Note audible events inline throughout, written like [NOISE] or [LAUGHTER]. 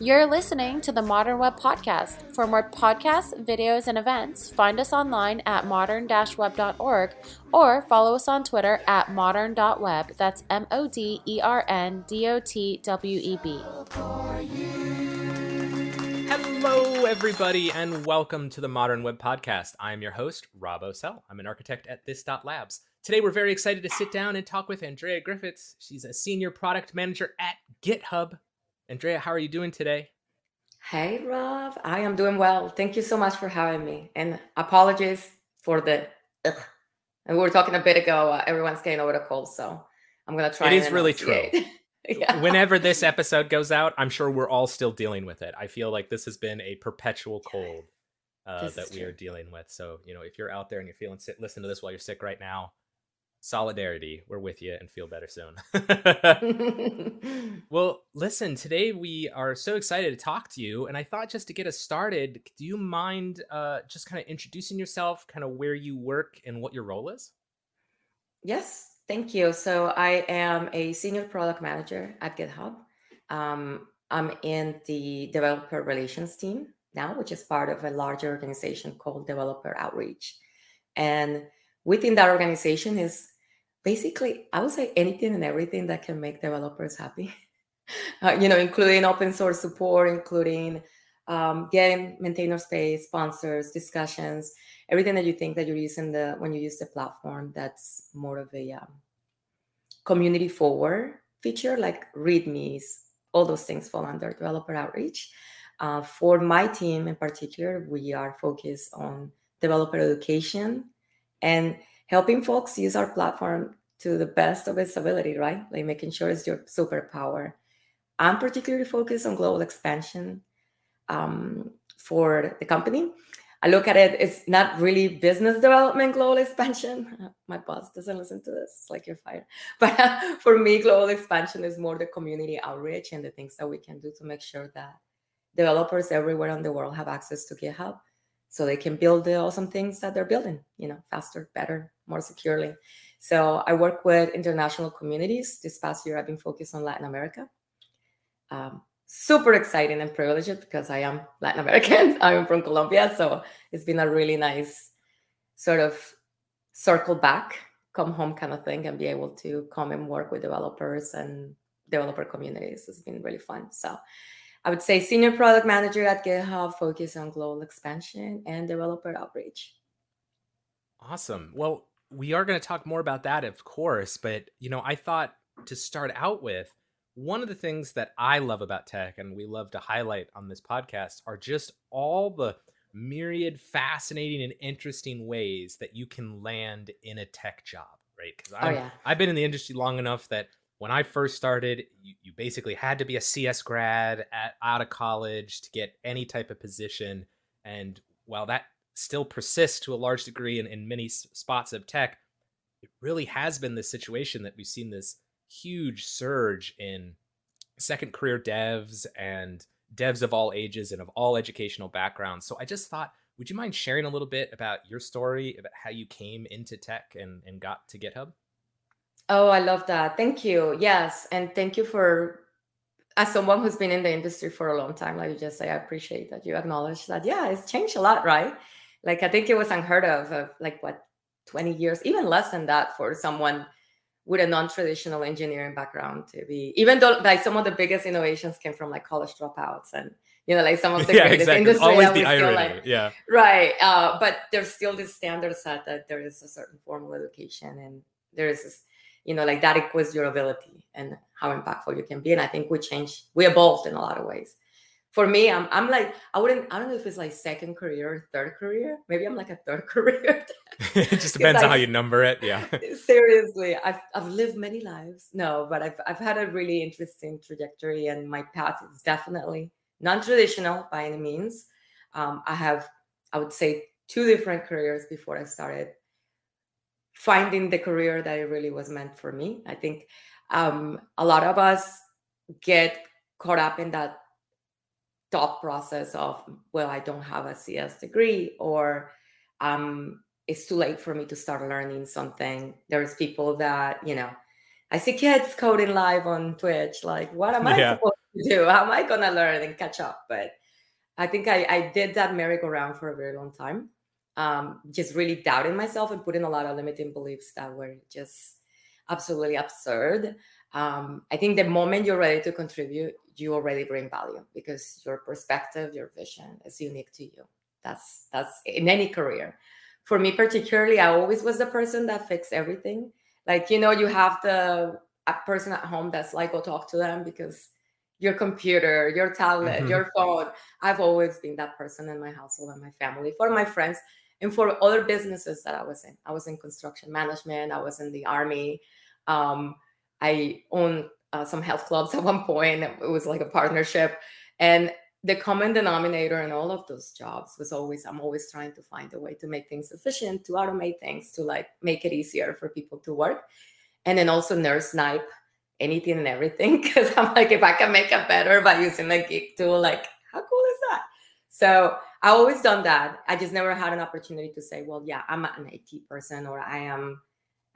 You're listening to the Modern Web Podcast. For more podcasts, videos, and events, find us online at modern-web.org or follow us on Twitter at modern.web. That's M O D E R N D O T W E B. Hello, everybody, and welcome to the Modern Web Podcast. I'm your host, Rob Ocel. I'm an architect at This Labs. Today, we're very excited to sit down and talk with Andrea Griffiths. She's a senior product manager at GitHub. Andrea, how are you doing today? Hey, Rob. I am doing well. Thank you so much for having me. And apologies for the. Ugh. And we were talking a bit ago. Uh, everyone's getting over the cold, so I'm gonna try. It is really true. [LAUGHS] yeah. Whenever this episode goes out, I'm sure we're all still dealing with it. I feel like this has been a perpetual cold uh, that we are dealing with. So you know, if you're out there and you're feeling sick, listen to this while you're sick right now solidarity. We're with you and feel better soon. [LAUGHS] well, listen, today we are so excited to talk to you. And I thought just to get us started, do you mind uh, just kind of introducing yourself, kind of where you work and what your role is? Yes, thank you. So I am a senior product manager at GitHub. Um, I'm in the developer relations team now, which is part of a larger organization called Developer Outreach. And within that organization is basically, I would say anything and everything that can make developers happy. [LAUGHS] uh, you know, including open source support, including um, getting maintainer space, sponsors, discussions, everything that you think that you're using the when you use the platform that's more of a um, community forward feature, like READMEs, all those things fall under developer outreach. Uh, for my team in particular, we are focused on developer education and helping folks use our platform to the best of its ability, right? Like making sure it's your superpower. I'm particularly focused on global expansion um, for the company. I look at it, it's not really business development, global expansion. [LAUGHS] My boss doesn't listen to this, like you're fired. [LAUGHS] But uh, for me, global expansion is more the community outreach and the things that we can do to make sure that developers everywhere in the world have access to GitHub so they can build the awesome things that they're building, you know, faster, better, more securely. So I work with international communities. This past year, I've been focused on Latin America. Um, super exciting and privileged because I am Latin American. [LAUGHS] I'm from Colombia, so it's been a really nice sort of circle back, come home kind of thing, and be able to come and work with developers and developer communities. It's been really fun. So I would say senior product manager at GitHub, focus on global expansion and developer outreach. Awesome. Well, we are going to talk more about that, of course, but you know, I thought to start out with one of the things that I love about tech and we love to highlight on this podcast are just all the myriad fascinating and interesting ways that you can land in a tech job, right? Because oh, yeah. I've been in the industry long enough that when I first started, you, you basically had to be a CS grad at, out of college to get any type of position. And while that still persists to a large degree in, in many spots of tech, it really has been this situation that we've seen this huge surge in second career devs and devs of all ages and of all educational backgrounds. So I just thought, would you mind sharing a little bit about your story, about how you came into tech and, and got to GitHub? Oh, I love that. Thank you. Yes. And thank you for, as someone who's been in the industry for a long time, like you just say, I appreciate that you acknowledge that. Yeah, it's changed a lot, right? Like, I think it was unheard of, of like what, 20 years, even less than that for someone with a non-traditional engineering background to be even though like some of the biggest innovations came from like college dropouts and you know like some of [LAUGHS] the yeah, greatest exactly. industry always the irony. Like, yeah right uh, but there's still this standard set that there is a certain formal education and there is this you know like that equals your ability and how impactful you can be and i think we changed we evolved in a lot of ways for me i'm, I'm like i wouldn't i don't know if it's like second career or third career. Maybe i'm like a third [LAUGHS] career. It just [LAUGHS] depends on how you number it yeah. [LAUGHS] Seriously I've, I've lived many lives. No but I've, I've had a really interesting trajectory and my path is definitely non-traditional by any means. Um, i have i would say two different careers before i started finding the career that it really was meant for me. I think um, a lot of us get caught up in that thought process of, well, I don't have a CS degree, or um, it's too late for me to start learning something. There's people that, you know, I see kids coding live on Twitch. Like, what am I supposed to to do? How am I gonna learn and catch up? But I think I, I did that merry-go-round for a very long time. Um, just really doubting myself and putting a lot of limiting beliefs that were just absolutely absurd. Um, I think the moment you're ready to contribute, you already bring value because your perspective, your vision is unique to you. That's that's in any career. For me particularly, I always was the person that fixed everything. Like you know, you have the a person at home that's like, go talk to them because your computer, your tablet, mm-hmm. your phone. I've always been that person in my household and my family, for my friends, and for other businesses that I was in. I was in construction management. I was in the army. Um, I owned uh, some health clubs [LAUGHS] at one point. It was like a partnership, and the common denominator in all of those jobs was always I'm always trying to find a way to make things efficient, to automate things, to like make it easier for people to work, and then also nerd snipe anything and everything [LAUGHS] because I'm like, if I can make it better by using a geek tool, like, how cool is that? So I always done that. I just never had an opportunity to say, well, yeah, I'm an IT person or I am,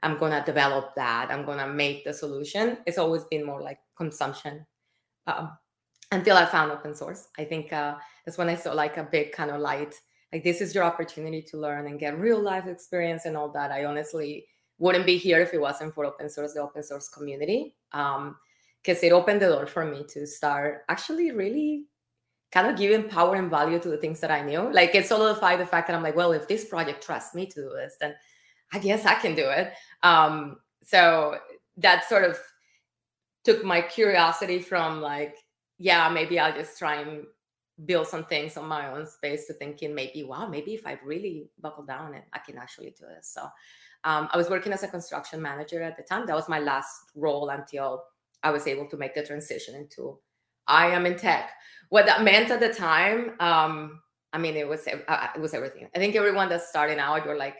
I'm gonna develop that. I'm gonna make the solution. It's always been more like consumption. Um, until I found open source. I think uh, that's when I saw like a big kind of light. Like this is your opportunity to learn and get real life experience and all that. I honestly wouldn't be here if it wasn't for open source, the open source community, because um, it opened the door for me to start actually really kind of giving power and value to the things that I knew. Like it solidified the fact that I'm like, well, if this project trusts me to do this, then I guess I can do it. Um, so that sort of took my curiosity from like, yeah, maybe I'll just try and build some things on my own space to thinking maybe, wow, maybe if I really buckle down and I can actually do this. So um, I was working as a construction manager at the time. That was my last role until I was able to make the transition into I am in tech. What that meant at the time, um, I mean, it was uh, it was everything. I think everyone that's starting out, you're like,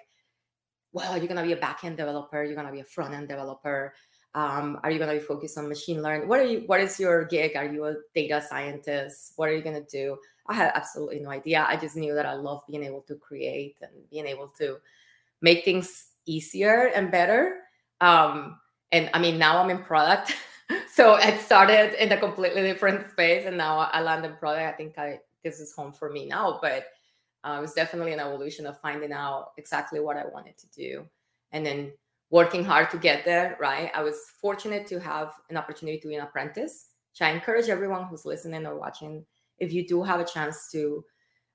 well, you're gonna be a backend developer, you're gonna be a front end developer. Um, are you gonna be focused on machine learning? What are you? What is your gig? Are you a data scientist? What are you gonna do? I had absolutely no idea. I just knew that I love being able to create and being able to make things easier and better. Um, and I mean, now I'm in product. [LAUGHS] so it started in a completely different space and now I land in product. I think I this is home for me now, but uh, it was definitely an evolution of finding out exactly what I wanted to do and then working hard to get there, right? I was fortunate to have an opportunity to be an apprentice. So I encourage everyone who's listening or watching, if you do have a chance to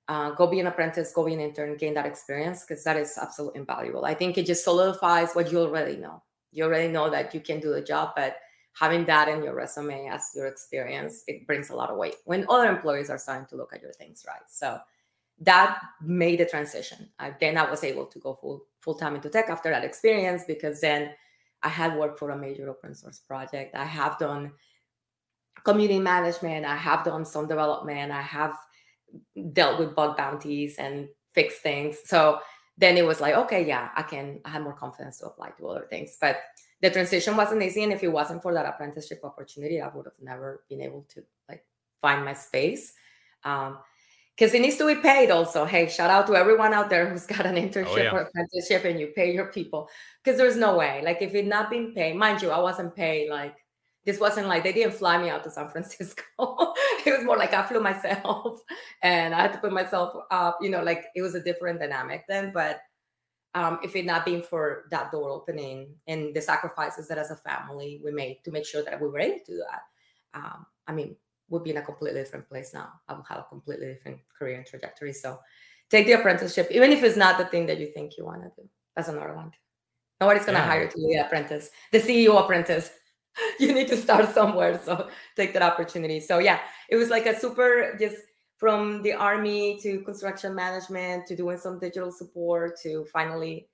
uh, go be an apprentice, go be an intern, gain that experience because that is absolutely invaluable. I think it just solidifies what you already know. You already know that you can do the job, but having that in your resume as your experience, it brings a lot of weight when other employees are starting to look at your things, right? So that made the transition. Then I was able to go full full time into tech after that experience because then I had worked for a major open source project. I have done community management. I have done some development. I have dealt with bug bounties and fixed things. So then it was like, okay, yeah, I can, I had more confidence to apply to other things. But the transition wasn't easy. And if it wasn't for that apprenticeship opportunity, I would have never been able to like find my space. Um, because it needs to be paid also. Hey, shout out to everyone out there who's got an oh, internship oh, yeah. or apprenticeship and you pay your people. Because there's no way. Like if it not been paid, mind you, I wasn't paid like this wasn't like they didn't fly me out to San [LAUGHS] Francisco. it was more like I flew myself [LAUGHS] and I had to put myself up, you know, like it was a different dynamic then. But um, if it not been for that door opening and the sacrifices that as a family we made to make sure that we were able to do that, um, I mean, we'd be in a completely different place now. I would have a completely different career and trajectory. So take the apprenticeship, even if it's not the thing that you think you want to do. That's another one. Nobody's going to yeah. hire you to be the apprentice, the CEO apprentice. [LAUGHS] you need to start somewhere. So take that opportunity. So yeah, it was like a super just from the army to construction management to doing some digital support to finally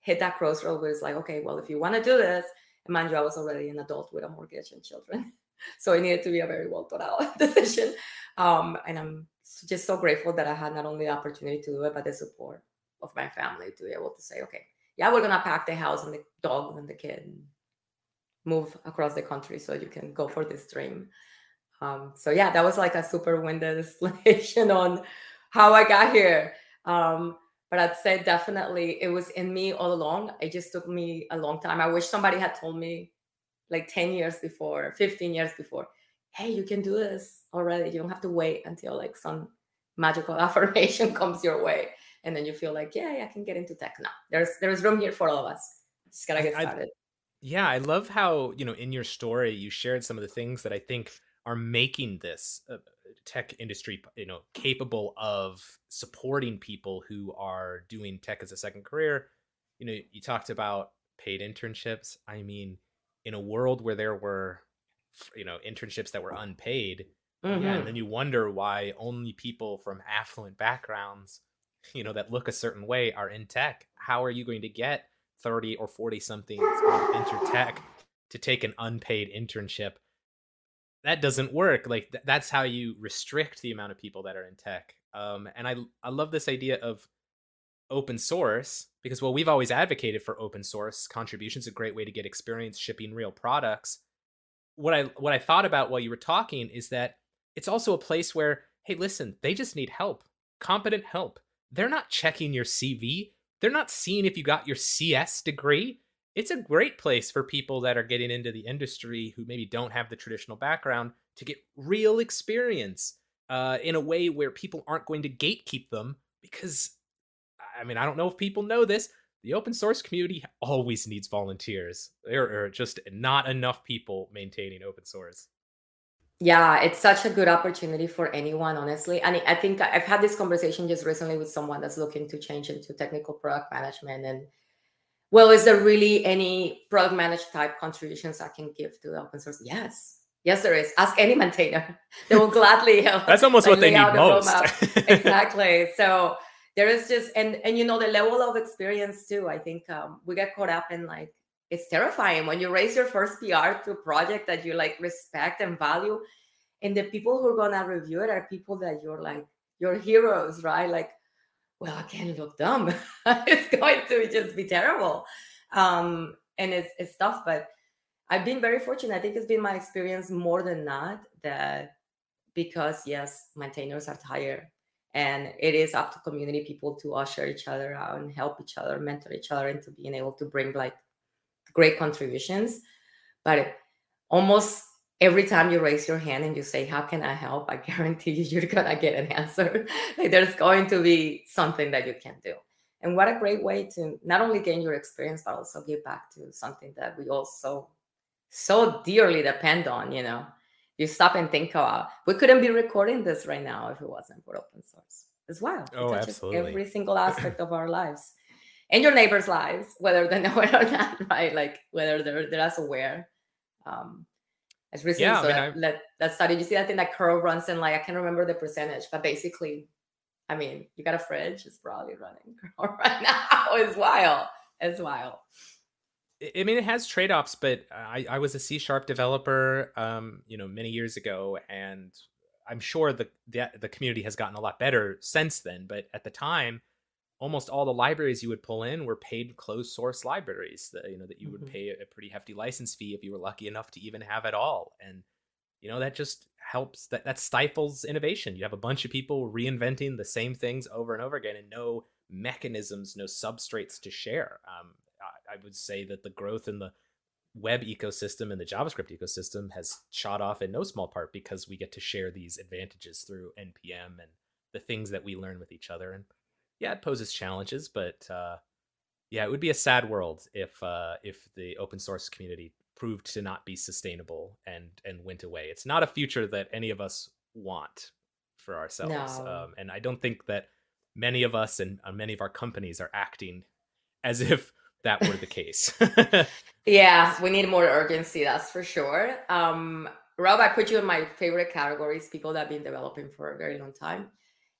hit that crossroad where it's like, okay, well, if you want to do this, mind you, I was already an adult with a mortgage and children. [LAUGHS] So it needed to be a very well thought out [LAUGHS] decision. Um, and I'm just so grateful that I had not only the opportunity to do it, but the support of my family to be able to say, okay, yeah, we're gonna pack the house and the dog and the kid move across the country so you can go for this dream. Um, so yeah, that was like a super winded [LAUGHS] explanation on how I got here. Um, but I'd say definitely it was in me all along. It just took me a long time. I wish somebody had told me like 10 years before, 15 years before, hey, you can do this already. You don't have to wait until like some magical [LAUGHS] affirmation comes your way. And then you feel like, yeah, yeah I can get into tech now. There's there's room here for all of us. Just gotta get started. I, yeah, I love how, you know, in your story you shared some of the things that I think are making this uh, tech industry, you know, capable of supporting people who are doing tech as a second career. You know, you talked about paid internships. I mean, in a world where there were you know internships that were unpaid mm-hmm. yeah, and then you wonder why only people from affluent backgrounds you know that look a certain way are in tech how are you going to get 30 or 40 something enter tech to take an unpaid internship that doesn't work like th- that's how you restrict the amount of people that are in tech um, and i i love this idea of open source because well we've always advocated for open source contributions a great way to get experience shipping real products. What i what i thought about while you were talking is that it's also a place where hey listen they just need help competent help. They're not checking your cv they're not seeing if you got your cs degree. It's a great place for people that are getting into the industry who maybe don't have the traditional background to get real experience uh, in a way where people aren't going to gatekeep them because I mean, I don't know if people know this. The open source community always needs volunteers. There are just not enough people maintaining open source. Yeah, it's such a good opportunity for anyone, honestly. And I think I've had this conversation just recently with someone that's looking to change into technical product management. And well, is there really any product managed type contributions I can give to the open source? Yes. Yes, there is. Ask any maintainer. [LAUGHS] They will gladly help. That's almost like, [LAUGHS] what they need most. [LAUGHS] exactly. So there is just and and you know the level of experience too i think um, we get caught up in like it's terrifying when you raise your first pr to a project that you like respect and value and the people who are gonna review it are people that you're like your heroes right? Like well i can't look dumb. [LAUGHS] It's going to just be terrible. Um and it's it's tough but i've been very fortunate. I think it's been my experience more than not that because yes maintainers are tired and it is up to community people to usher each other out and help each other mentor each other into being able to bring like great contributions. But almost every time you raise your hand and you say how can i help? I [LAUGHS] guarantee you you're gonna get an answer. [LAUGHS] Like there's going to be something that you can do. And what a great way to not only gain your experience but also give back to something that we also so dearly depend on you know you stop and think about we couldn't be recording this right now if it wasn't for open source as well. It oh, touches absolutely. every single [LAUGHS] aspect of our lives and your neighbors lives whether they know [LAUGHS] it or not right? Like whether they're they're as aware um as recently yeah, so I mean, that, that, study you see that thing that Carl runs in like i can't remember the percentage but basically i mean you got a fridge it's probably running [LAUGHS] right now. It's wild. It's wild I mean, it has trade offs, but I, I was a C sharp developer, um, you know, many years ago, and I'm sure the, the the community has gotten a lot better since then. But at the time, almost all the libraries you would pull in were paid closed source libraries that you know that you would mm-hmm. pay a pretty hefty license fee if you were lucky enough to even have it all. And you know that just helps that that stifles innovation. You have a bunch of people reinventing the same things over and over again, and no mechanisms, no substrates to share. Um, I would say that the growth in the web ecosystem and the JavaScript ecosystem has shot off in no small part because we get to share these advantages through npm and the things that we learn with each other. And yeah, it poses challenges, but uh, yeah, it would be a sad world if uh, if the open source community proved to not be sustainable and and went away. It's not a future that any of us want for ourselves, no. um, and I don't think that many of us and uh, many of our companies are acting as [LAUGHS] if that were the case. [LAUGHS] yeah, we need more urgency, that's for sure. Um, Rob, I put you in my favorite categories, people that have been developing for a very long time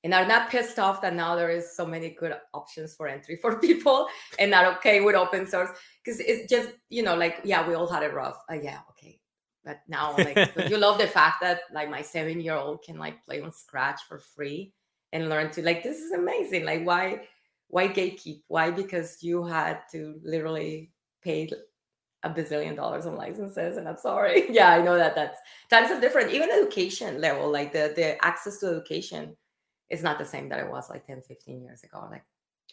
and are not pissed off that now there is so many good options for entry for [LAUGHS] people and not okay with open source because it's just you know like yeah we all had it rough uh, yeah okay but now like [LAUGHS] you love the fact that like my seven year old can like play on scratch for free and learn to like this is amazing like why why gatekeep? Why? Because you had to literally pay a bazillion dollars on licenses and i'm sorry [LAUGHS] yeah i know that that's times are different even education level like the the access to education is not the same that it was like 10 15 years ago like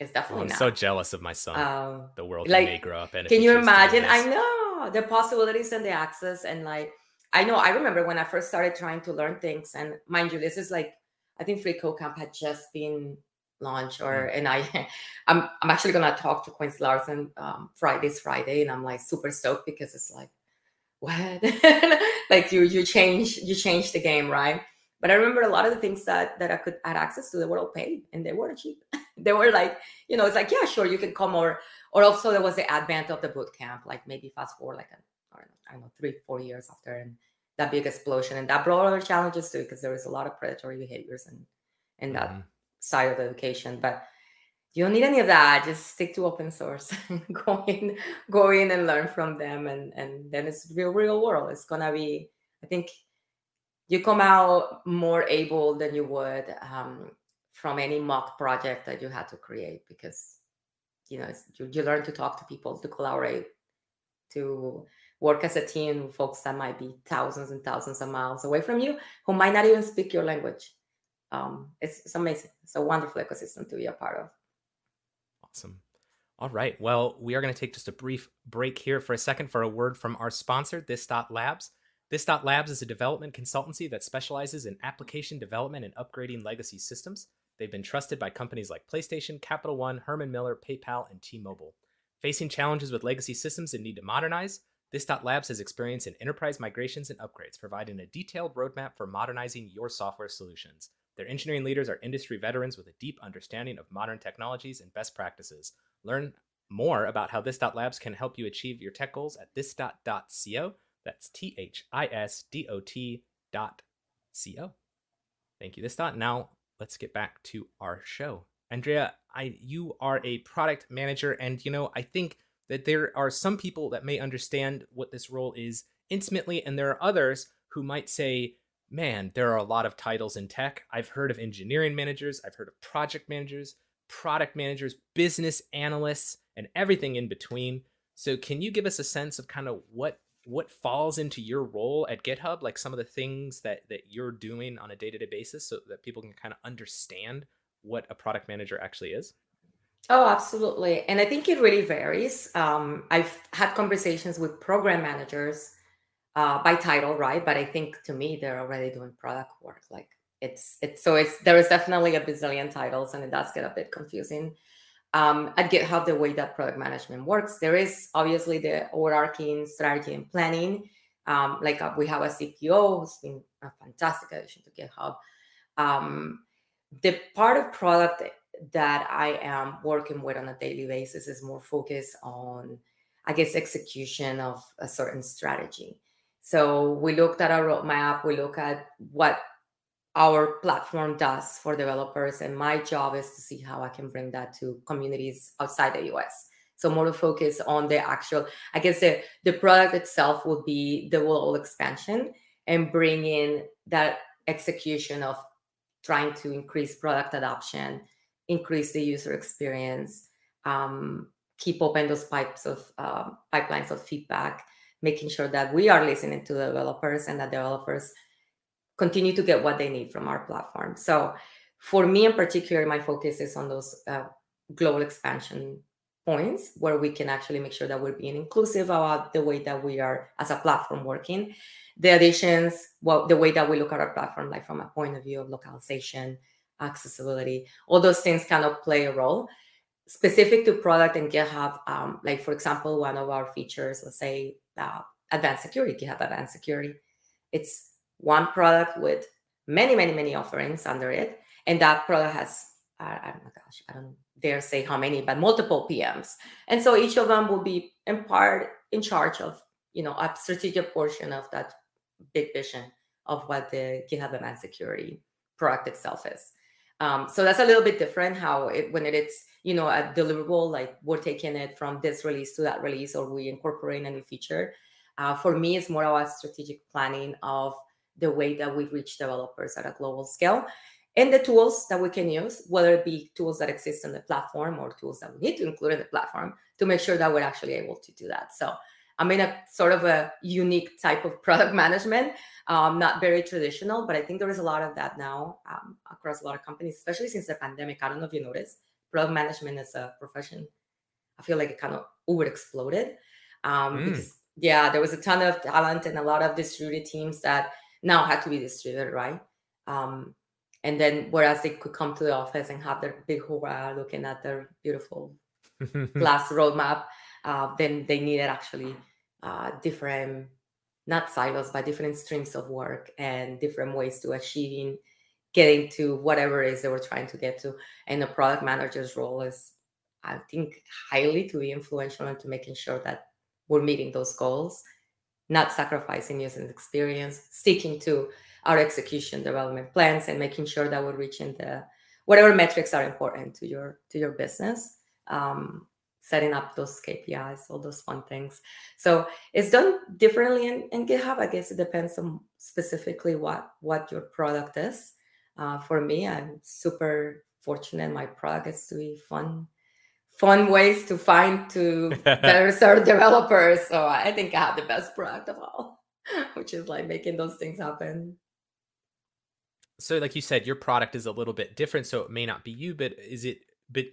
it's definitely oh, i'm not. so jealous of my son um, the world like, he may grow up in can you imagine i know the possibilities and the access and like I know I remember when I first started trying to learn things, and mind you, this is like I think Free Code Camp had just been launched, or mm-hmm. and I, [LAUGHS] I'm I'm actually gonna talk to Quincy Larson um, Friday's Friday, and I'm like super stoked because it's like, what? [LAUGHS] like you you change you change the game, right? But I remember a lot of the things that that I could had access to, they were all paid, and they weren't cheap. [LAUGHS] they were like, you know, it's like yeah, sure, you can come or or also there was the advent of the boot camp, like maybe fast forward like a I don't know, three, four years after and that big explosion. And that brought other challenges too, because there was a lot of predatory behaviors and and that mm-hmm. Side of education. But you don't need any of that. Just stick to open source. [LAUGHS] go in, go in and learn from them. And and then it's real, real world. It's gonna be, I think you come out more able than you would um, from any mock project that you had to create because you know you, you learn to talk to people to collaborate to work as a team with folks that might be thousands and thousands of miles away from you who might not even speak your language. Um, it's, it's amazing. It's a wonderful ecosystem to be a part of. Awesome. All right. Well, we are going to take just a brief break here for a second for a word from our sponsor, This dot Labs. This Labs is a development consultancy that specializes in application development and upgrading legacy systems. They've been trusted by companies like PlayStation, Capital One, Herman Miller, PayPal, and T Mobile. Facing challenges with legacy systems and need to modernize, this dot Labs has experience in enterprise migrations and upgrades, providing a detailed roadmap for modernizing your software solutions. Their engineering leaders are industry veterans with a deep understanding of modern technologies and best practices. Learn more about how this Labs can help you achieve your tech goals at this.co. That's T H I S D O T dot co. Thank you, this dot. Now let's get back to our show. Andrea, I you are a product manager, and you know, I think that there are some people that may understand what this role is intimately, and there are others who might say, man, there are a lot of titles in tech. I've heard of engineering managers, I've heard of project managers, product managers, business analysts, and everything in between. So, can you give us a sense of kind of what what falls into your role at GitHub, like some of the things that that you're doing on a day to day basis, so that people can kind of understand what a product manager actually is? Oh, absolutely. And I think it really varies. Um, I've had conversations with program managers uh, by title, right? But I think to me, they're already doing product work. Like it's it's so it's there is definitely a bazillion titles, and it does get a bit confusing. Um, at GitHub, the way that product management works, there is obviously the overarching strategy and planning. Um, like uh, we have a CPO who's been a fantastic addition to GitHub. Um, the part of product that I am working with on a daily basis is more focused on, I guess, execution of a certain strategy. So we looked at our roadmap, we look at what our platform does for developers, and my job is to see how I can bring that to communities outside the US. So more to focus on the actual, I guess the, the product itself would be the whole expansion and bring in that execution of trying to increase product adoption increase the user experience, um, keep open those pipes of uh, pipelines of feedback, making sure that we are listening to the developers and that developers continue to get what they need from our platform. So, for me in particular, my focus is on those uh, global expansion points where we can actually make sure that we're being inclusive about the way that we are as a platform working. The additions, well, the way that we look at our platform, like from a point of view of localization, accessibility all those things kind of play a role specific to product and github um, like for example one of our features let's say uh, advanced security github advanced security. It's one product with many many many offerings under it and that product has uh, oh my gosh i don't dare say how many but multiple pms and so each of them will be in part in charge of you know a strategic portion of that big vision of what the github advanced security product itself is um, so that's a little bit different how it when it's you know a deliverable like we're taking it from this release to that release or we incorporate a new feature. Uh, for me, it's more about strategic planning of the way that we reach developers at a global scale and the tools that we can use, whether it be tools that exist on the platform or tools that we need to include in the platform to make sure that we're actually able to do that. So I'm in a sort of a unique type of [LAUGHS] product management, um, not very traditional, but I think there is a lot of that now um, across a lot of companies, especially since the pandemic. I don't know if you noticed, product management as a profession, I feel like it kind of over exploded um, mm. because yeah, there was a ton of talent and a lot of distributed teams that now had to be distributed, right? Um, and then whereas they could come to the office and have their big hurrah looking at their beautiful [LAUGHS] glass roadmap, uh, then they needed actually uh, different, not silos, but different streams of work and different ways to achieving getting to whatever it is they were trying to get to. And the product manager's role is, I think, highly to be influential and to making sure that we're meeting those goals, not sacrificing user experience, sticking to our execution development plans and making sure that we're reaching the whatever metrics are important to your to your business um, setting up those kpis all those fun things. So it's done differently in, in github. I guess it depends on specifically what what your product is. Uh, for me i'm super fortunate. My product is to be fun fun ways to find to [LAUGHS] better serve developers. So i think i have the best product of all [LAUGHS] which is like making those things happen. So like you said your product is a little bit different so it may not be you but is it but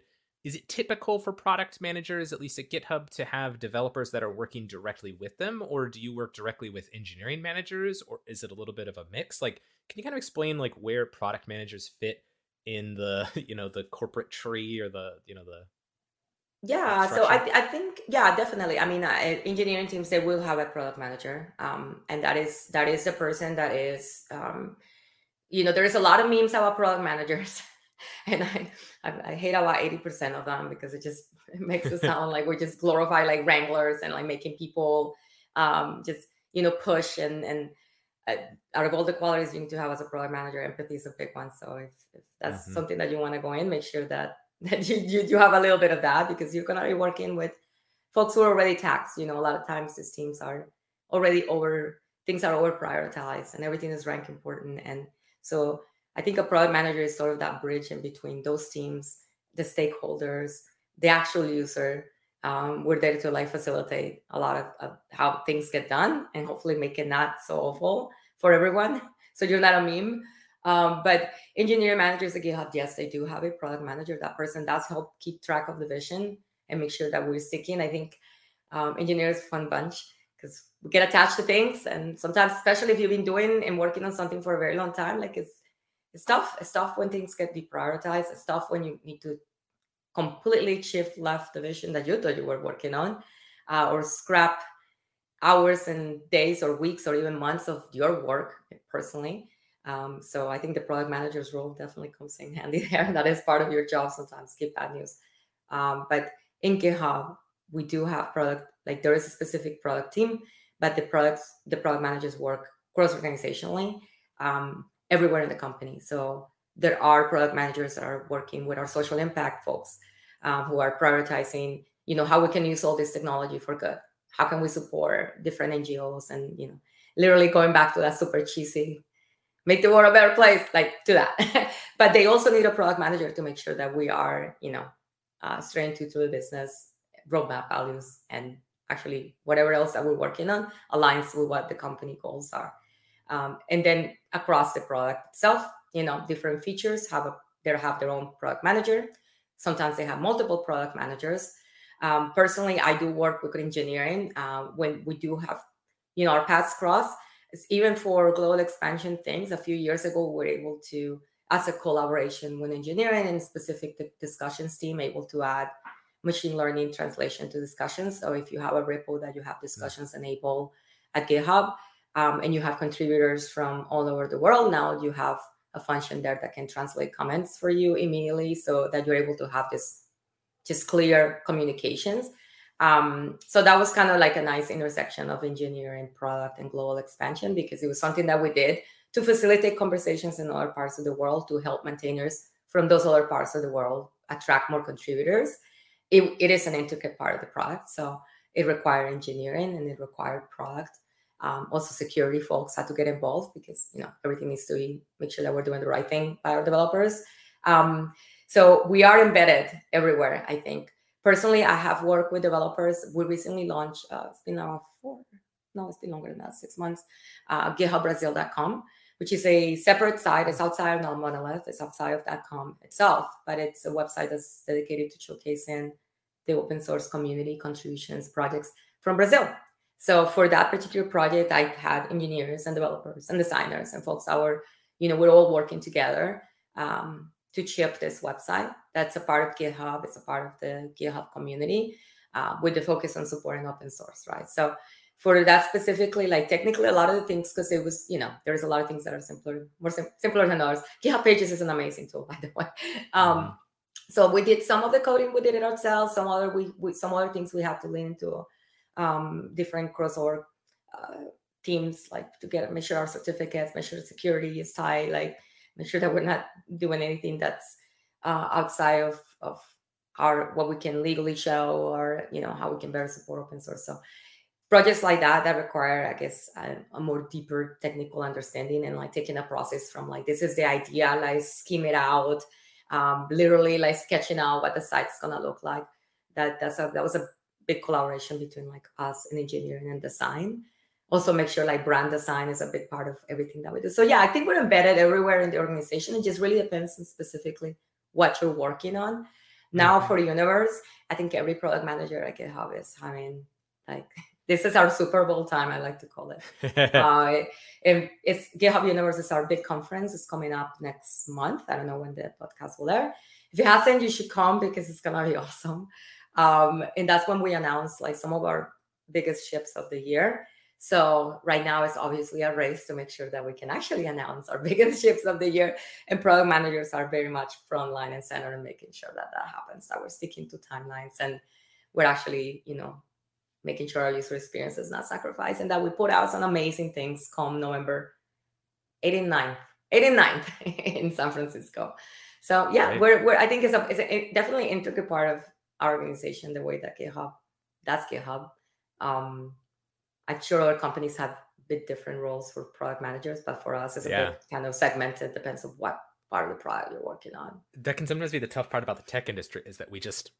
is it typical for product managers at least at github to have developers that are working directly with them? Or do you work directly with engineering managers? Or is it a little bit of a mix? Like can you kind of explain like where product managers fit in the [LAUGHS] you know the corporate tree or the you know the yeah so I, I think yeah definitely. I mean uh, engineering teams they will have a product manager um, and that is that is the person that is um, you know, there's a lot of memes about product managers, [LAUGHS] [LAUGHS] and I, I, I hate about eighty percent of them because it just it makes it sound like we're just glorify like wranglers and like making people um, just you know push and and uh, out of all the qualities you need to have as a product manager, empathy is a big one. So if, if that's mm-hmm. something that you want to go in, make sure that [LAUGHS] that you, you you have a little bit of that because you're gonna be working with folks who are already taxed. You know, a lot of times these teams are already over things are over prioritized and everything is rank important and so I think a product manager is sort of that bridge in between those teams, the stakeholders, the actual user. Um, we're there to like facilitate a lot of, of, how things get done and hopefully make it not so awful for everyone. So you're not a meme. Um, but engineering managers at GitHub, yes, they do have a product manager. That person does help keep track of the vision and make sure that we're sticking. I think um, engineers fun bunch because we get attached to things and sometimes especially if you've been doing and working on something for a very long time like it's it's tough it's tough when things get deprioritized. It's tough when you need to completely shift left the vision that you thought you were working on uh, or scrap hours and days or weeks or even months of your work personally. Um, so i think the product manager's role definitely comes in [LAUGHS] handy there. That is part of your job sometimes keep bad news. Um, but in github we do have product like there is a specific product team but the products the product managers work cross organizationally um, everywhere in the company. So there are product managers that are working with our social impact folks um, who are prioritizing you know how we can use all this technology for good. How can we support different ngos and you know literally going back to that super cheesy make the world a better place like to that. [LAUGHS] But they also need a product manager to make sure that we are you know uh, straight to the business roadmap values and actually whatever else that we're working on aligns with what the company goals are um, and then across the product itself you know different features have a they have their own product manager. Sometimes they have multiple product managers. Um, personally i do work with engineering uh, when we do have you know our paths cross. It's even for global expansion things a few years ago we were able to as a collaboration with engineering and specific discussions team able to add machine learning translation to discussions. So if you have a repo that you have discussions enabled at GitHub um, and you have contributors from all over the world, now you have a function there that can translate comments for you immediately so that you're able to have this just clear communications. Um, so that was kind of like a nice intersection of engineering, product, and global expansion because it was something that we did to facilitate conversations in other parts of the world to help maintainers from those other parts of the world attract more contributors it, it is an intricate part of the product. So it required engineering and it required product. Um, also, security folks had to get involved because you know everything needs to be make sure that we're doing the right thing by our developers. Um, so we are embedded everywhere. I think personally, I have worked with developers. We recently launched. Uh, it's been now four. No, it's been longer than that. Six months. Uh, GitHubBrazil.com, which is a separate site. It's outside of non-monolith. It's outside of .com itself, but it's a website that's dedicated to showcasing the open source community contributions projects from Brazil. So for that particular project, I had engineers and developers and designers and folks that were, you know, we're all working together um, to chip this website. That's a part of GitHub. It's a part of the GitHub community uh, with the focus on supporting open source, right? So for that specifically, like technically a lot of the things, because it was, you know, there's a lot of things that are simpler, more sim- simpler than others. GitHub Pages is an amazing tool, [LAUGHS] by the way. Um, mm-hmm. So we did some of the coding, we did it ourselves. Some other we, we some other things we have to lean into um, different crossover uh, teams, like to get make sure our certificates, make sure the security is tight, like make sure that we're not doing anything that's uh, outside of of our what we can legally show or you know how we can better support open source. So projects like that that require i guess a, a, more deeper technical understanding and like taking a process from like this is the idea like scheme it out um, literally like sketching out what the site's gonna look like that that's a that was a big collaboration between like us and engineering and design also make sure like brand design is a big part of everything that we do so yeah i think we're embedded everywhere in the organization it just really depends on specifically what you're working on now mm-hmm. for universe i think every product manager at github is having like [LAUGHS] this is our Super Bowl time, I like to call it. [LAUGHS] uh, it's GitHub Universe is our big conference. It's coming up next month. I don't know when the podcast will air. If you haven't, you should come because it's gonna be [LAUGHS] awesome. Um, and that's when we announce like some of our biggest ships of the year. So right now it's obviously a race to make sure that we can actually announce our [LAUGHS] biggest ships of the year. And product managers are very much frontline and center in making sure that that happens. That we're sticking to timelines and we're actually, you know, making sure our user experience is not sacrificed and that we put out some amazing things come November 8th and 9th, 8th and 9th in San Francisco. So yeah, right. we're, we're I think it's a, it's a definitely intricate part of our organization, the way that GitHub, that's GitHub. Um, I'm sure other companies have a bit different roles for product managers, but for us, it's a yeah. bit kind of segmented, depends on what part of the product you're working on. That can sometimes be the tough part about the tech industry is that we just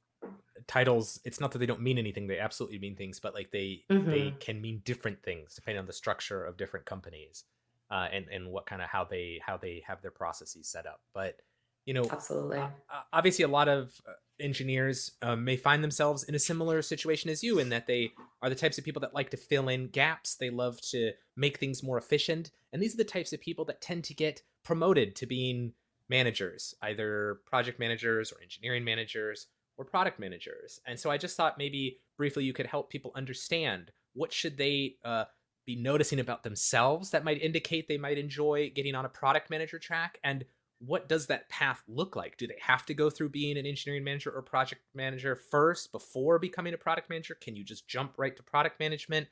titles it's not that they don't mean anything they absolutely mean things but like they mm-hmm. they can mean different things depending on the structure of different companies uh, and and what kind of how they how they have their processes set up but you know absolutely uh, obviously a lot of uh, engineers um, may find themselves in a similar situation as you in that they are the types of people that like to fill in gaps they love to make things more efficient and these are the types of people that tend to get promoted to being managers either project managers or engineering managers or product managers. And so I just thought maybe briefly you could help people understand what should they uh, be noticing about themselves that might indicate they might enjoy getting on a product manager track and what does that path look like? Do they have to go through being an engineering manager or project manager first before becoming a product manager? Can you just jump right to product management?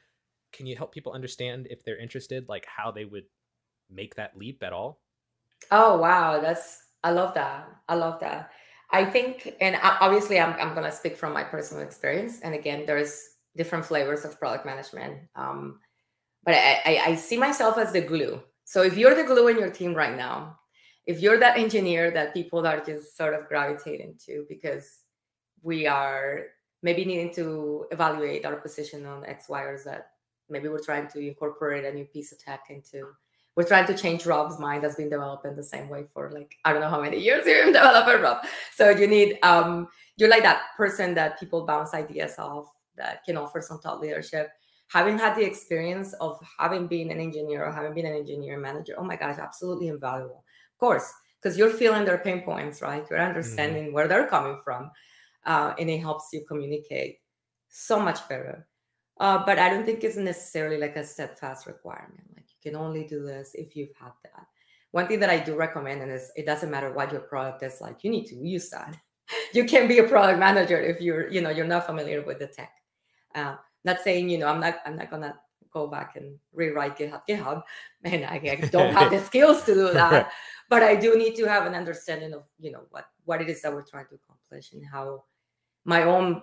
Can you help people understand if they're interested, like how they would make that leap at all? Oh, wow. That's, I love that. I love that. I think, and obviously, I'm, I'm going to speak from my personal experience. And again, there's different flavors of product management. Um, but I, I, I see myself as the glue. So if you're the glue in your team right now, if you're that engineer that people are just sort of gravitating to because we are maybe needing to evaluate our position on X, Y, or Z, maybe we're trying to incorporate a new piece of tech into we're trying to change Rob's mind that's been developing the same way for like I don't know how many years you've been [LAUGHS] developing Rob. So you need um you're like that person that people bounce ideas off that can offer some thought leadership. Having had the experience of having been an engineer or having been an engineer manager, oh my gosh, absolutely invaluable. Of course, because you're feeling their pain points, right? You're mm-hmm. understanding mm-hmm. where they're coming from, uh, and it helps you communicate so much better. Uh, but I don't think it's necessarily like a steadfast requirement. Like you can only do this if you've had that. One thing that I do recommend, and is it doesn't matter what your product is like, you need to use that. [LAUGHS] you can be a product manager if you're, you know, you're not familiar with the tech. Uh, not saying, you know, I'm not, I'm not gonna go back and rewrite GitHub, GitHub, [LAUGHS] and I, I don't have the [LAUGHS] skills to do that. but I do need to have an understanding of, you know, what what it is that we're trying to accomplish and how my own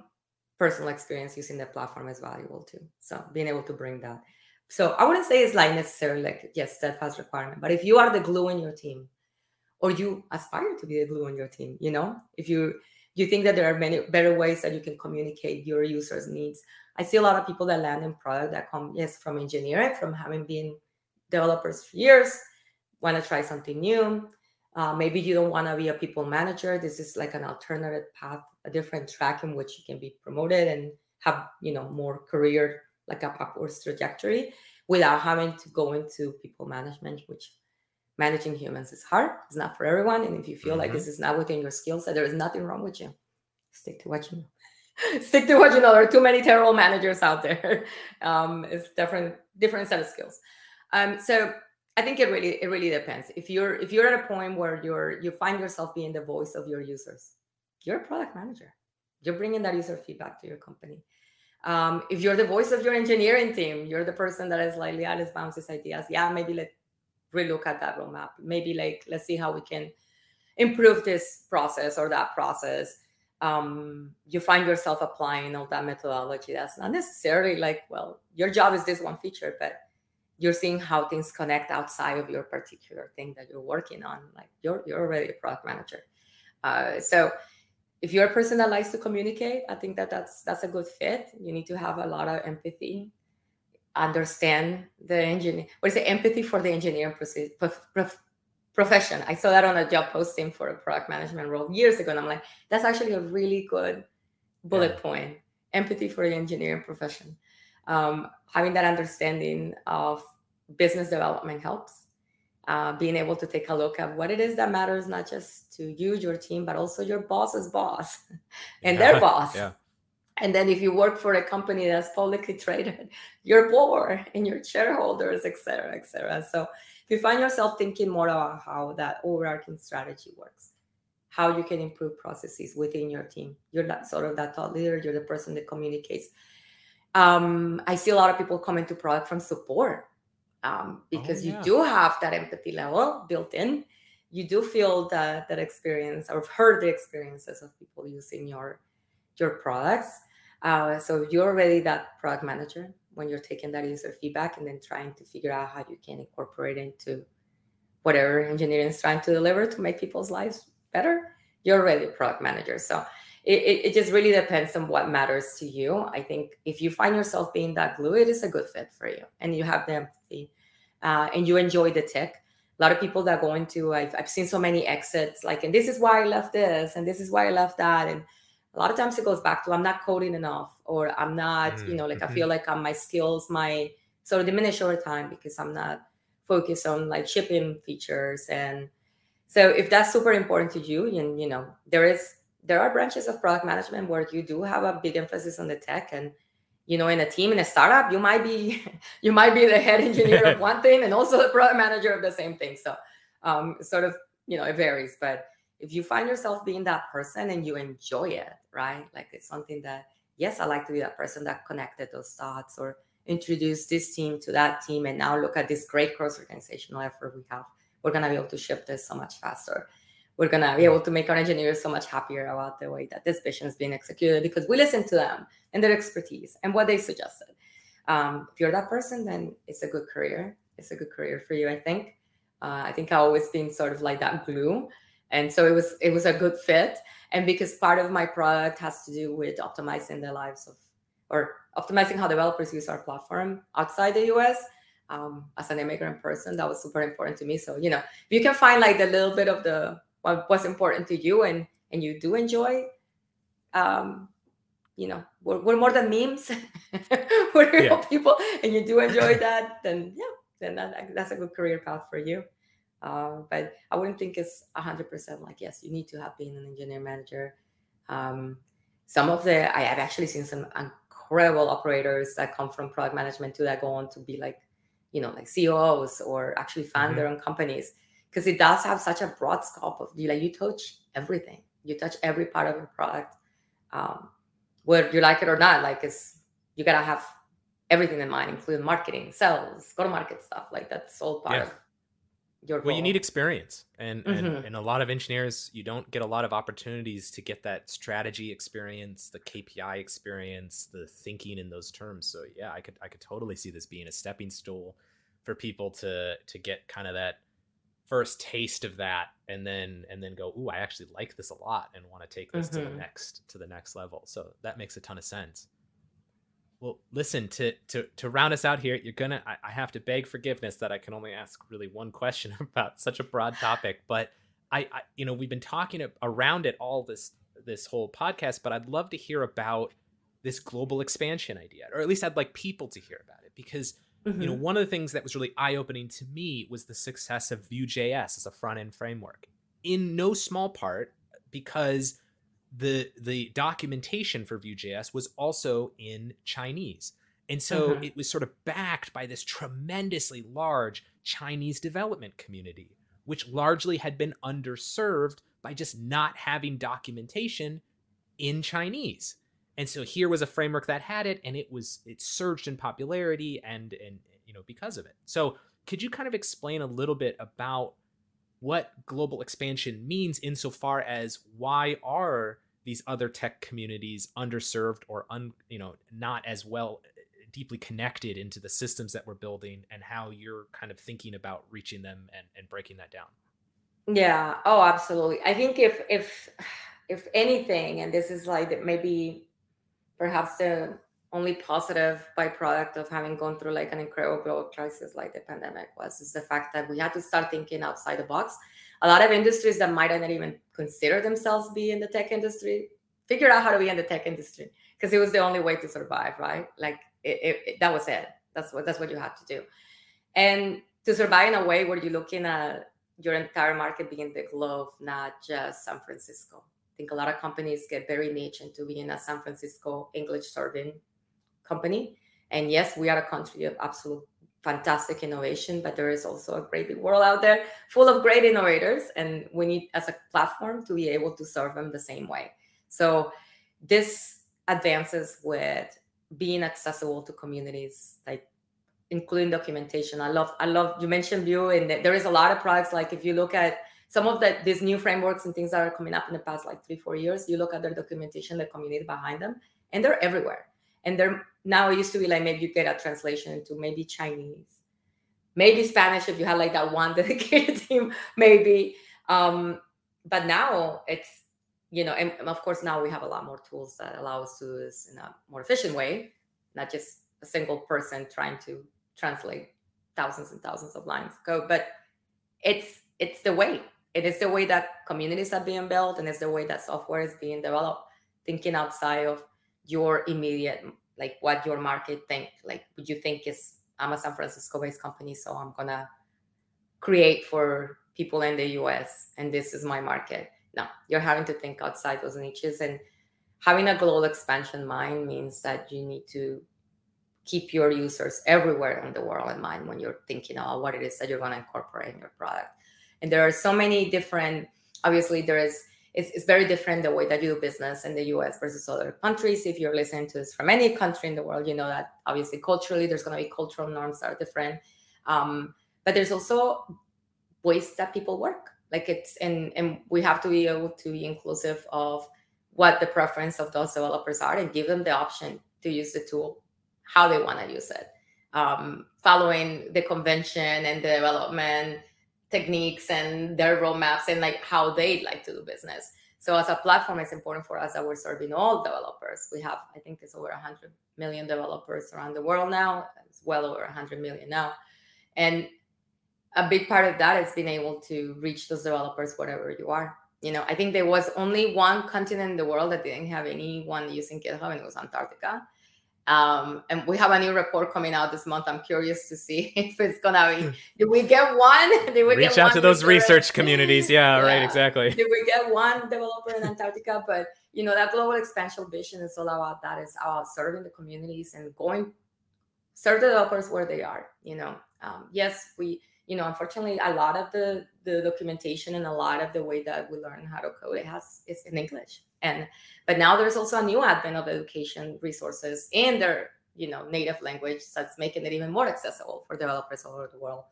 personal experience using the platform is valuable too. So being able to bring that so I wouldn't say it's like necessarily like yes, steadfast requirement. But if you are the glue in your team, or you aspire to be the glue in your team, you know, if you you think that there are many better ways that you can communicate your users' needs. I see a lot of people that land in product that come yes from engineering, from having been developers for years, want to try something new. Uh, maybe you don't want to be a people manager. This is like an alternative path, a different track in which you can be promoted and have you know more career like a upwards trajectory without having to go into people management, which managing humans is hard. It's not for everyone. And if you feel mm-hmm. like this is not within your skill set, there is nothing wrong with you. Stick to what you know. [LAUGHS] Stick to what you know. There are too many terrible managers out there. [LAUGHS] Um, it's different, different set of skills. Um, so I think it really, it really depends. If you're, if you're at a point where you're, you find yourself being the voice of your users, you're a product manager. You're bringing that user feedback to your company. Um, if you're the voice of your engineering team, you're the person that is like, yeah, let's bounce these ideas. Yeah, maybe let relook at that roadmap. Maybe like let's see how we can improve this process or that process. Um, you find yourself applying all that methodology. That's not necessarily like, well, your job is this one feature, but you're seeing how things connect outside of your particular thing that you're working on. Like you're you're already a product manager. Uh, so if you're a person that likes to communicate, I think that that's that's a good fit. You need to have a lot of empathy, understand the engineer. What is it? Empathy for the engineering profession. I saw that on a job posting for a product management role years ago, and I'm like, that's actually a really good bullet yeah. point. Empathy for the engineering profession. Um, having that understanding of business development helps uh, being able to take a look at what it is that matters, not just to you, your team, but also your boss's boss [LAUGHS] and [LAUGHS] yeah. their boss. Yeah. And then if you work for a company that's publicly traded, [LAUGHS] you're poor and your shareholders, et cetera, et cetera. So if you find yourself thinking more about how that overarching strategy works, how you can improve processes within your team, you're that sort of that thought leader, you're the person that communicates. Um, I see a lot of people coming to product from support um, because oh, yeah. you do have that empathy level built in. You do feel that that experience or heard the experiences of people using your your products. Uh, so you're already that product manager when you're taking that user feedback and then trying to figure out how you can incorporate into whatever engineering is trying to deliver to make people's lives better. You're already a product manager. So it, it, it just really depends on what matters to you. I think if you find yourself being that glue, it is a good fit for you and you have the empathy uh, and you enjoy the tech. A lot of people that go into, I've, I've seen so many exits, like, and this is why I left this, and this is why I left that. And a lot of times it goes back to I'm not coding enough, or I'm not, mm-hmm. you know, like I feel mm-hmm. like I'm, my skills, my sort of diminish over time because I'm not focused on like shipping features. And so if that's super important to you, and you know, there is there are branches of product management where you do have a big emphasis on the tech and you know in a team in a startup you might be [LAUGHS] you might be the head engineer of [LAUGHS] one thing and also the product manager of the same thing so um, sort of you know it varies but if you find yourself being that person and you enjoy it right like it's something that yes i like to be that person that connected those thoughts or introduce this team to that team and now look at this great cross organizational effort we have we're going to be able to ship this so much faster we're gonna be able to make our engineers so much happier about the way that this vision is being executed because we listen to them and their expertise and what they suggested. Um, if you're that person, then it's a good career. It's a good career for you, I think. Uh, I think I've always been sort of like that glue, and so it was it was a good fit. And because part of my product has to do with optimizing the lives of or optimizing how developers use our platform outside the US. Um, as an immigrant person, that was super important to me. So you know, if you can find like the little bit of the what what's important to you and and you do enjoy um you know we're, we're more than memes [LAUGHS] we're real yeah. people and you do enjoy that then yeah then that, that's a good career path for you uh, but i wouldn't think it's 100% like yes you need to have been an engineer manager um, some of the i have actually seen some incredible operators that come from product management too that go on to be like you know like ceos or actually found mm-hmm. their own companies because it does have such a broad scope of you like you touch everything you touch every part of your product um, whether you like it or not like it's you gotta have everything in mind including marketing sales go to market stuff like that's all part yeah. of your well you need experience and, mm-hmm. and and a lot of engineers you don't get a lot of opportunities to get that strategy experience the kpi experience the thinking in those terms so yeah i could i could totally see this being a stepping stool for people to to get kind of that first taste of that and then and then go ooh i actually like this a lot and want to take this mm-hmm. to the mm-hmm. next to the next level so that makes a ton of sense well listen to to to round us out here you're gonna I, I have to beg forgiveness that i can only ask really one question [LAUGHS] about such a broad topic but I, I you know we've been talking around it all this this whole podcast but i'd love to hear about this global expansion idea, or at least I'd like people to hear about it because Mm-hmm. you know one of the things that was really eye-opening to me was the success of Vue.js as a front-end framework. In no small part because the the documentation for Vue.js was also in Chinese. And so Mhm. it was sort of backed by this tremendously large Chinese development community, which largely had been underserved by just not having documentation in Chinese. And so here was a framework that had it and it was it surged in popularity and and you know because of it. So could you kind of explain a little bit about what global expansion means insofar as why are these other tech communities underserved or un, you know not as well uh, deeply connected into the systems that we're building and how you're kind of thinking about reaching them and, and breaking that down Yeah. Oh, absolutely. I think if if if anything, and this is like maybe perhaps the only positive byproduct of having gone through like an incredible global crisis like the pandemic was is the fact that we had to start thinking outside the box. A lot of industries that might not even consider themselves be in the tech industry figured out how to be in the tech industry because it was the only way to survive, right? Like it, it, it- that was it. That's what that's what you had to do, and to survive in a way where you're looking at your entire market being the globe, not just San Francisco. I think a lot of companies get very niche into being a San Francisco English serving company. And yes, we are a country of absolute fantastic innovation, but there is also a great big world out there full of great innovators. And we need, as a platform, to be able to serve them the same way. So this advances with being accessible to communities like including documentation. I love, I love you mentioned Vue, and there is a lot of products. Like if you look at some of the these new frameworks and things that are coming up in the past like three, four years, you look at their documentation, the community behind them, and they're everywhere. And they're now it used to be like maybe you get a translation into maybe Chinese, maybe Spanish if you had like that one [LAUGHS] dedicated team, maybe. Um, but now it's you know, and of course now we have a lot more tools that allow us to do this in a more efficient way, not just a single person trying to translate thousands and thousands of lines of code. But it's it's the way. It is the way that communities are being built, and it's the way that software is being developed. Thinking outside of your immediate, like what your market think. Like, would you think is I'm a San Francisco-based company, so I'm gonna create for people in the US, and this is my market. No, you're having to think outside those niches, and having a global expansion mind means that you need to keep your users everywhere in the world in mind when you're thinking about what it is that you're going to incorporate in your product. And there are so many different, obviously, there is, it's, it's very different the way that you do business in the US versus other countries. If you're listening to this from any country in the world, you know that obviously culturally there's going to be cultural norms that are different. Um, but there's also ways that people work. Like it's, and, and we have to be able to be inclusive of what the preference of those developers are and give them the option to use the tool how they want to use it, um, following the convention and the development techniques and their roadmaps and like how they like to do business. So as a platform, it's important for us that we're serving all developers. We have, I think, it's over 100 million developers around the world now. It's well over 100 million now, and a big part of that is being able to reach those developers wherever you are. You know, I think there was only one continent in the world that didn't have anyone using GitHub, and it was Antarctica. Um, and we have a new report coming out this month. I'm curious to see [LAUGHS] if it's gonna be. Did we get one? [LAUGHS] Did we reach out to those user? research communities yeah, [LAUGHS] right exactly Did we get one developer in Antarctica? But you know that global expansion vision is all about that. It's about serving the communities and going serve the developers where they are. You know, um, yes, we. You know, unfortunately, a lot of the the documentation and a lot of the way that we learn how to code it has is in English. And but now there's also a new advent of education resources in their you know native language that's making it even more accessible for developers all over the world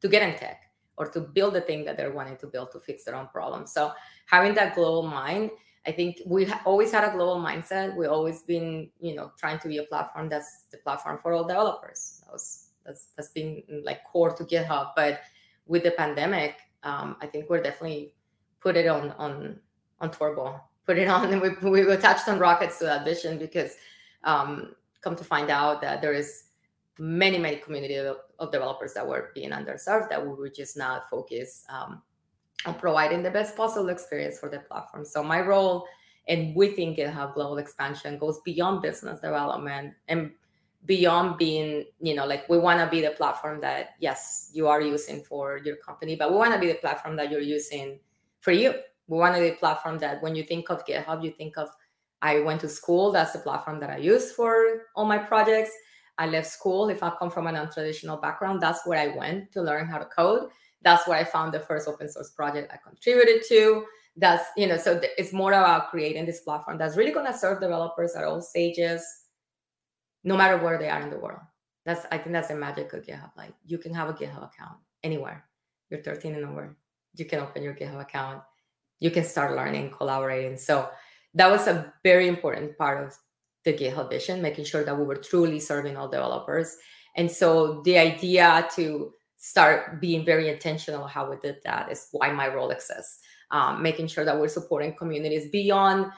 to get in tech or to build the thing that they're wanting to build to fix their own problems. So having that global mind, I think we ha- always had a global mindset. we've always been, you know, trying to be a platform that's the platform for all developers. That was that's that's been like core to GitHub. But with the pandemic, um, I think we're definitely put it on on on turbo, put it on, and we we attached on rockets to that vision because um, come to find out that there is many many community of, developers that were being underserved that we were just not focused um, on providing the best possible experience for the platform so my role And we think GitHub Global Expansion goes beyond business development and beyond being, you know, like we want to be the platform that, yes, you are using for your company, but we want to be the platform that you're using for you. Want to the platform that when you think of GitHub, you think of, I went to school, that's the platform that I use for all my projects. I left school. If I come from a non-traditional background, that's where I went to learn how to code. That's where I found the first open source project I contributed to that's you know so it's more about creating this platform that's really going to serve developers at all stages no matter where they are in the world that's i think that's the magic of github like you can have a github account anywhere you're 13 and over you can open your github account you can start learning collaborating. So that was a very important part of the github vision making sure that we were truly serving all developers. And so the idea to start being very intentional how we did that is why my role exists. Um, making sure that we're supporting communities beyond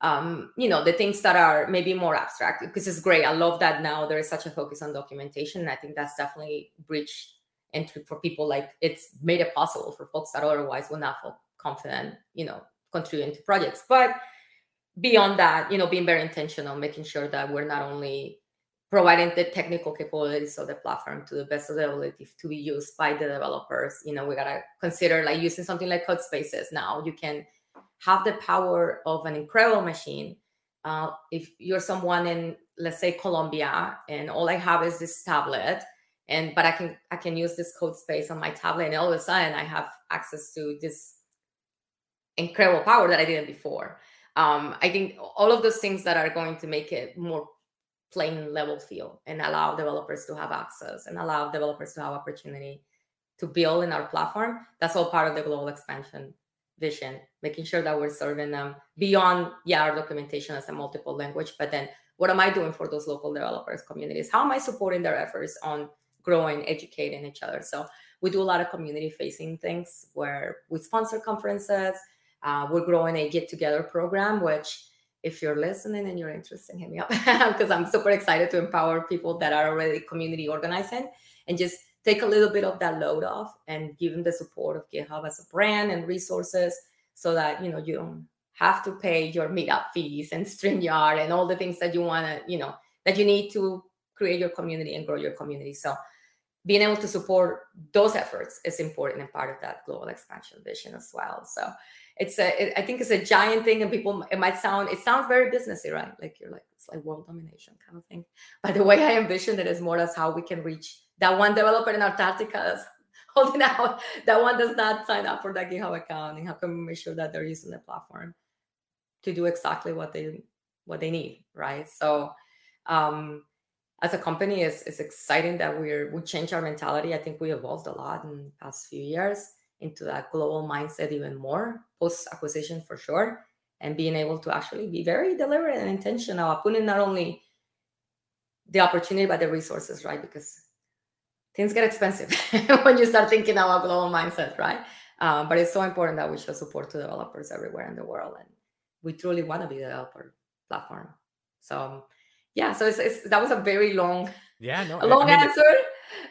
um, you know the things that are maybe more abstract because it's great. I love that now there is such a focus on documentation i think that's definitely bridge entry for people like it's made it possible for folks that otherwise would not confident you know contributing to projects but beyond that you know being very intentional making sure that we're not only providing the technical capabilities of the platform to the best of the ability to be used by the developers. You know, we gotta consider like using something like Codespaces now. You can have the power of an incredible machine. Uh, if you're someone in, let's say, Colombia, and all I have is this tablet, and but I can I can use this code space on my tablet, and all of a sudden I have access to this incredible power that I didn't before. Um, I think all of those things that are going to make it more plain level feel and allow developers to have access and allow developers to have opportunity to build in our platform. That's all part of the global expansion vision, making sure that we're serving them beyond, yeah, our documentation as a multiple language, but then what am I doing for those local developers communities? How am I supporting their efforts on growing, educating each other? So we do a lot of community facing things where we sponsor conferences. Uh, we're growing a get together program, which if you're listening and you're interested, hit me up [LAUGHS] because I'm super excited to empower people that are already community organizing and just take a little bit of that load off and give them the support of GitHub as a brand and resources so that you know you don't have to pay your meetup fees and StreamYard and all the things that you want to, you know, that you need to create your community and grow your community. So being able to support those efforts is important and part of that global expansion vision as well. So it's a it, I think it's a giant thing, and people it might sound it sounds very businessy, right? Like you're like it's like world domination kind of thing. But the way I envision it is more as how we can reach that one developer in Antarctica that's [LAUGHS] holding out that one does not sign up for that GitHub account, and how can we make sure that they're using the platform to do exactly what they what they need, right? So um as a company it's, it's exciting that we're we change our mentality i think we evolved a lot in the past few years into that global mindset even more post acquisition for sure and being able to actually be very deliberate and intentional about putting not only the opportunity but the resources right? Because things get expensive [LAUGHS] when you start thinking about global mindset right? Um, but it's so important that we show support to developers everywhere in the world and we truly want to be the developer platform. So yeah so it's, it's that was a very long yeah no long I mean, answer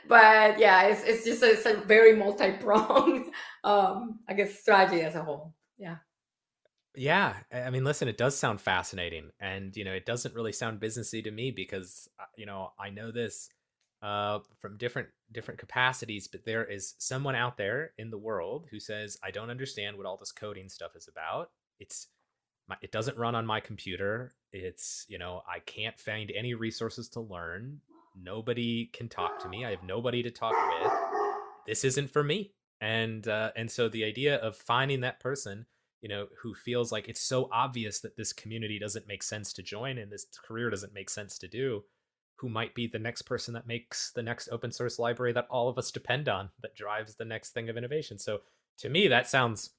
but yeah, it's it's just a, it's a very multi-pronged, [LAUGHS] um, I guess, strategy as a whole. Yeah. Yeah, I mean, listen, it does sound fascinating, and you know, it doesn't really sound businessy to me because uh, you know I know this uh, from different different capacities, but there is someone out there in the world who says, "I don't understand what all this coding stuff is about. It's my, it doesn't run on my computer. It's you know I can't find any resources to learn nobody can talk to me. I have nobody to talk with. This isn't for me. And uh, and so the idea of finding that person, you know, who feels like it's so obvious that this community doesn't make sense to join and this career doesn't make sense to do, who might be the next person that makes the next open source library that all of us depend on, that drives the next thing of innovation. So to me, that sounds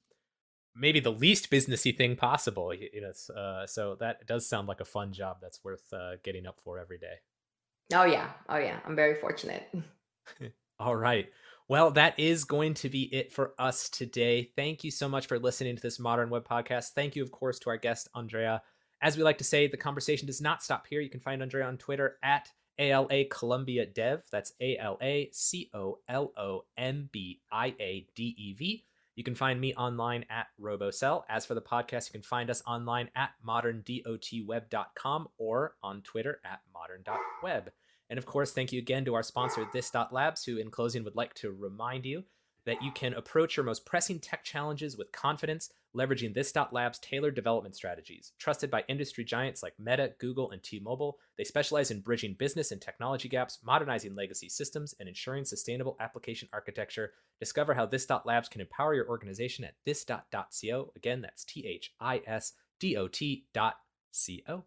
maybe the least businessy thing possible. You know, uh, so that does sound like a fun job that's worth uh, getting up for every day. Oh yeah. Oh yeah. I'm very fortunate. [LAUGHS] All right. Well, that is going to be it for us today. Thank you so much for listening to this Modern Web podcast. Thank you, of course, to our guest, Andrea. As we like to say, the conversation does not stop here. You can find Andrea on Twitter at ALA Colombia Dev. That's A L A C O L O M B I A D E V. You can find me online at RoboCell. As for the podcast, you can find us online at moderndotweb.com or on Twitter at modern.web. And of course, thank you again to our sponsor, This Dot Labs, who in closing would like to remind you that you can approach your most pressing tech challenges with confidence, leveraging This Dot Labs tailored development strategies. Trusted by industry giants like Meta, Google, and T Mobile, they specialize in bridging business and technology gaps, modernizing legacy systems, and ensuring sustainable application architecture. Discover how This Dot Labs can empower your organization at thisdot.co. Again, that's T H I S D O T dot C O.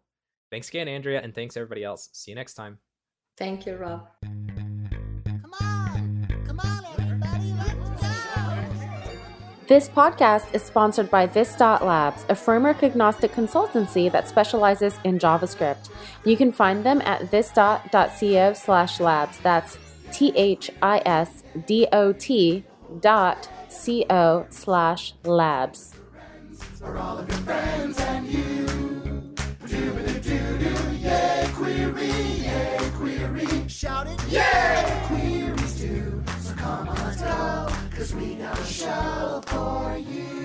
Thanks again, Andrea, and thanks everybody else. See you next time. Thank you, Rob. This podcast is sponsored by This Dot Labs, a framework agnostic consultancy that specializes in JavaScript. You can find them at thisdot.co slash labs. That's T H I S D O T dot C O slash labs. Shout it, yeah. This week show for you.